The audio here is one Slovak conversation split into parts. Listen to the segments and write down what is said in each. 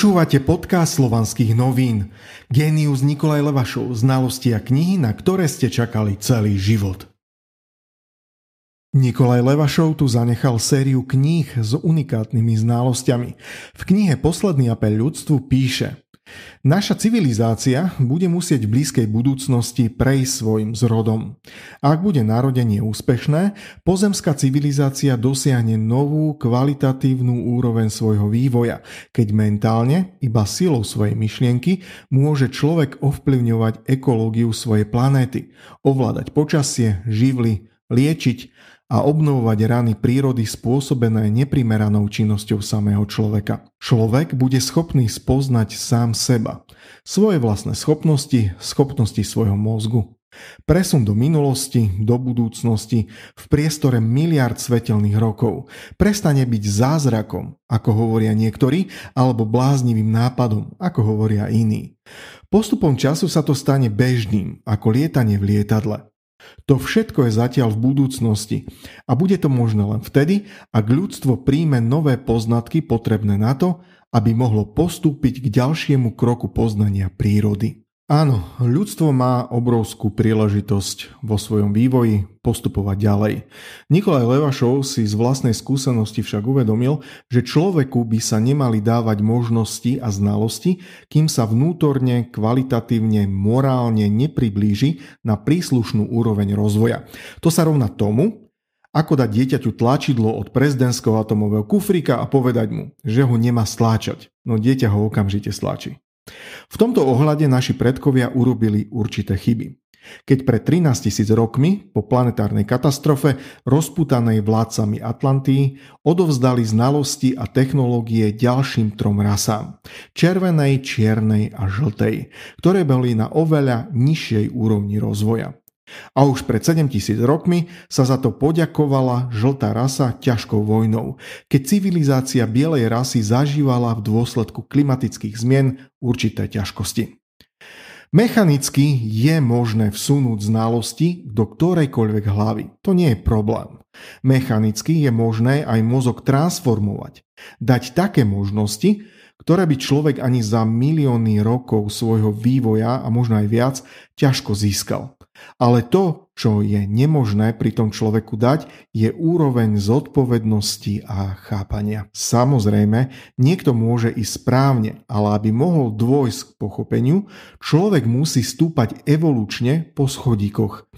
Počúvate podcast slovanských novín. Genius Nikolaj Levašov, znalosti a knihy, na ktoré ste čakali celý život. Nikolaj Levašov tu zanechal sériu kníh s unikátnymi znalosťami. V knihe Posledný apel ľudstvu píše Naša civilizácia bude musieť v blízkej budúcnosti prejsť svojim zrodom. Ak bude narodenie úspešné, pozemská civilizácia dosiahne novú kvalitatívnu úroveň svojho vývoja, keď mentálne, iba silou svojej myšlienky, môže človek ovplyvňovať ekológiu svojej planéty, ovládať počasie, živly, liečiť a obnovovať rany prírody spôsobené neprimeranou činnosťou samého človeka. Človek bude schopný spoznať sám seba, svoje vlastné schopnosti, schopnosti svojho mozgu. Presun do minulosti, do budúcnosti, v priestore miliard svetelných rokov prestane byť zázrakom, ako hovoria niektorí, alebo bláznivým nápadom, ako hovoria iní. Postupom času sa to stane bežným, ako lietanie v lietadle. To všetko je zatiaľ v budúcnosti a bude to možné len vtedy, ak ľudstvo príjme nové poznatky potrebné na to, aby mohlo postúpiť k ďalšiemu kroku poznania prírody. Áno, ľudstvo má obrovskú príležitosť vo svojom vývoji postupovať ďalej. Nikolaj Levašov si z vlastnej skúsenosti však uvedomil, že človeku by sa nemali dávať možnosti a znalosti, kým sa vnútorne, kvalitatívne, morálne nepriblíži na príslušnú úroveň rozvoja. To sa rovná tomu, ako dať dieťaťu tlačidlo od prezidentského atomového kufrika a povedať mu, že ho nemá stláčať. No dieťa ho okamžite stláči. V tomto ohľade naši predkovia urobili určité chyby. Keď pred 13 tisíc rokmi po planetárnej katastrofe rozputanej vládcami Atlantii odovzdali znalosti a technológie ďalším trom rasám červenej, čiernej a žltej, ktoré boli na oveľa nižšej úrovni rozvoja. A už pred 7000 rokmi sa za to poďakovala žltá rasa ťažkou vojnou, keď civilizácia bielej rasy zažívala v dôsledku klimatických zmien určité ťažkosti. Mechanicky je možné vsunúť znalosti do ktorejkoľvek hlavy. To nie je problém. Mechanicky je možné aj mozog transformovať. Dať také možnosti, ktoré by človek ani za milióny rokov svojho vývoja a možno aj viac ťažko získal. Ale to, čo je nemožné pri tom človeku dať, je úroveň zodpovednosti a chápania. Samozrejme, niekto môže ísť správne, ale aby mohol dôjsť k pochopeniu, človek musí stúpať evolučne po schodíkoch.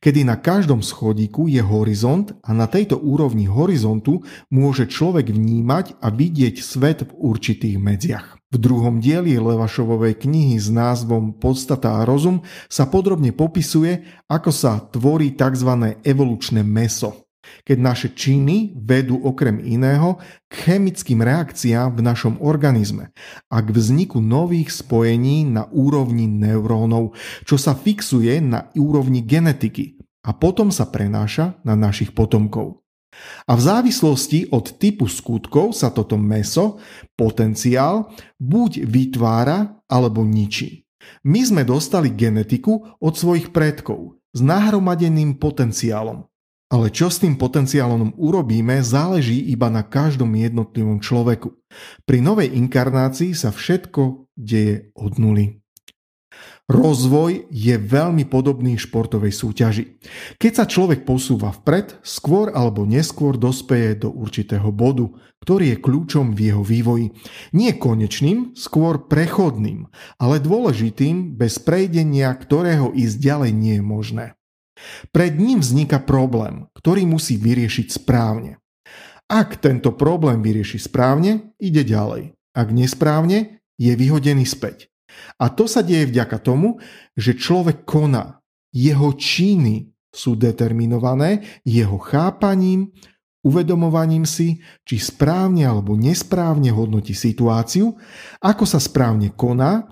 Kedy na každom schodíku je horizont a na tejto úrovni horizontu môže človek vnímať a vidieť svet v určitých medziach. V druhom dieli Levašovovej knihy s názvom Podstata a rozum sa podrobne popisuje, ako sa tvorí tzv. evolučné meso, keď naše činy vedú okrem iného k chemickým reakciám v našom organizme a k vzniku nových spojení na úrovni neurónov, čo sa fixuje na úrovni genetiky a potom sa prenáša na našich potomkov. A v závislosti od typu skutkov sa toto meso, potenciál, buď vytvára alebo ničí. My sme dostali genetiku od svojich predkov s nahromadeným potenciálom. Ale čo s tým potenciálom urobíme, záleží iba na každom jednotlivom človeku. Pri novej inkarnácii sa všetko deje od nuly. Rozvoj je veľmi podobný športovej súťaži. Keď sa človek posúva vpred, skôr alebo neskôr dospeje do určitého bodu, ktorý je kľúčom v jeho vývoji. Nie konečným, skôr prechodným, ale dôležitým, bez prejdenia ktorého ísť ďalej nie je možné. Pred ním vzniká problém, ktorý musí vyriešiť správne. Ak tento problém vyrieši správne, ide ďalej. Ak nesprávne, je vyhodený späť. A to sa deje vďaka tomu, že človek koná. Jeho činy sú determinované jeho chápaním, uvedomovaním si, či správne alebo nesprávne hodnotí situáciu, ako sa správne koná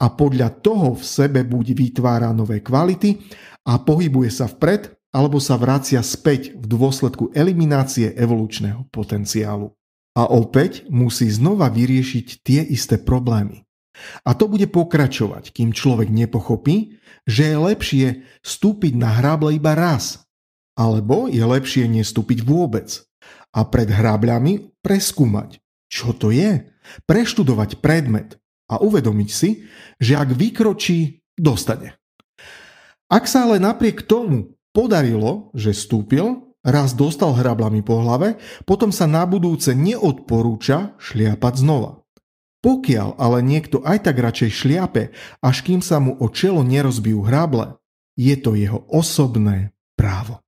a podľa toho v sebe buď vytvára nové kvality a pohybuje sa vpred, alebo sa vracia späť v dôsledku eliminácie evolučného potenciálu. A opäť musí znova vyriešiť tie isté problémy. A to bude pokračovať, kým človek nepochopí, že je lepšie stúpiť na hráble iba raz, alebo je lepšie nestúpiť vôbec a pred hrábľami preskúmať, čo to je preštudovať predmet a uvedomiť si, že ak vykročí, dostane. Ak sa ale napriek tomu podarilo, že stúpil, raz dostal hrablami po hlave, potom sa na budúce neodporúča šliapať znova. Pokiaľ ale niekto aj tak radšej šliape, až kým sa mu o čelo nerozbijú hrable, je to jeho osobné právo.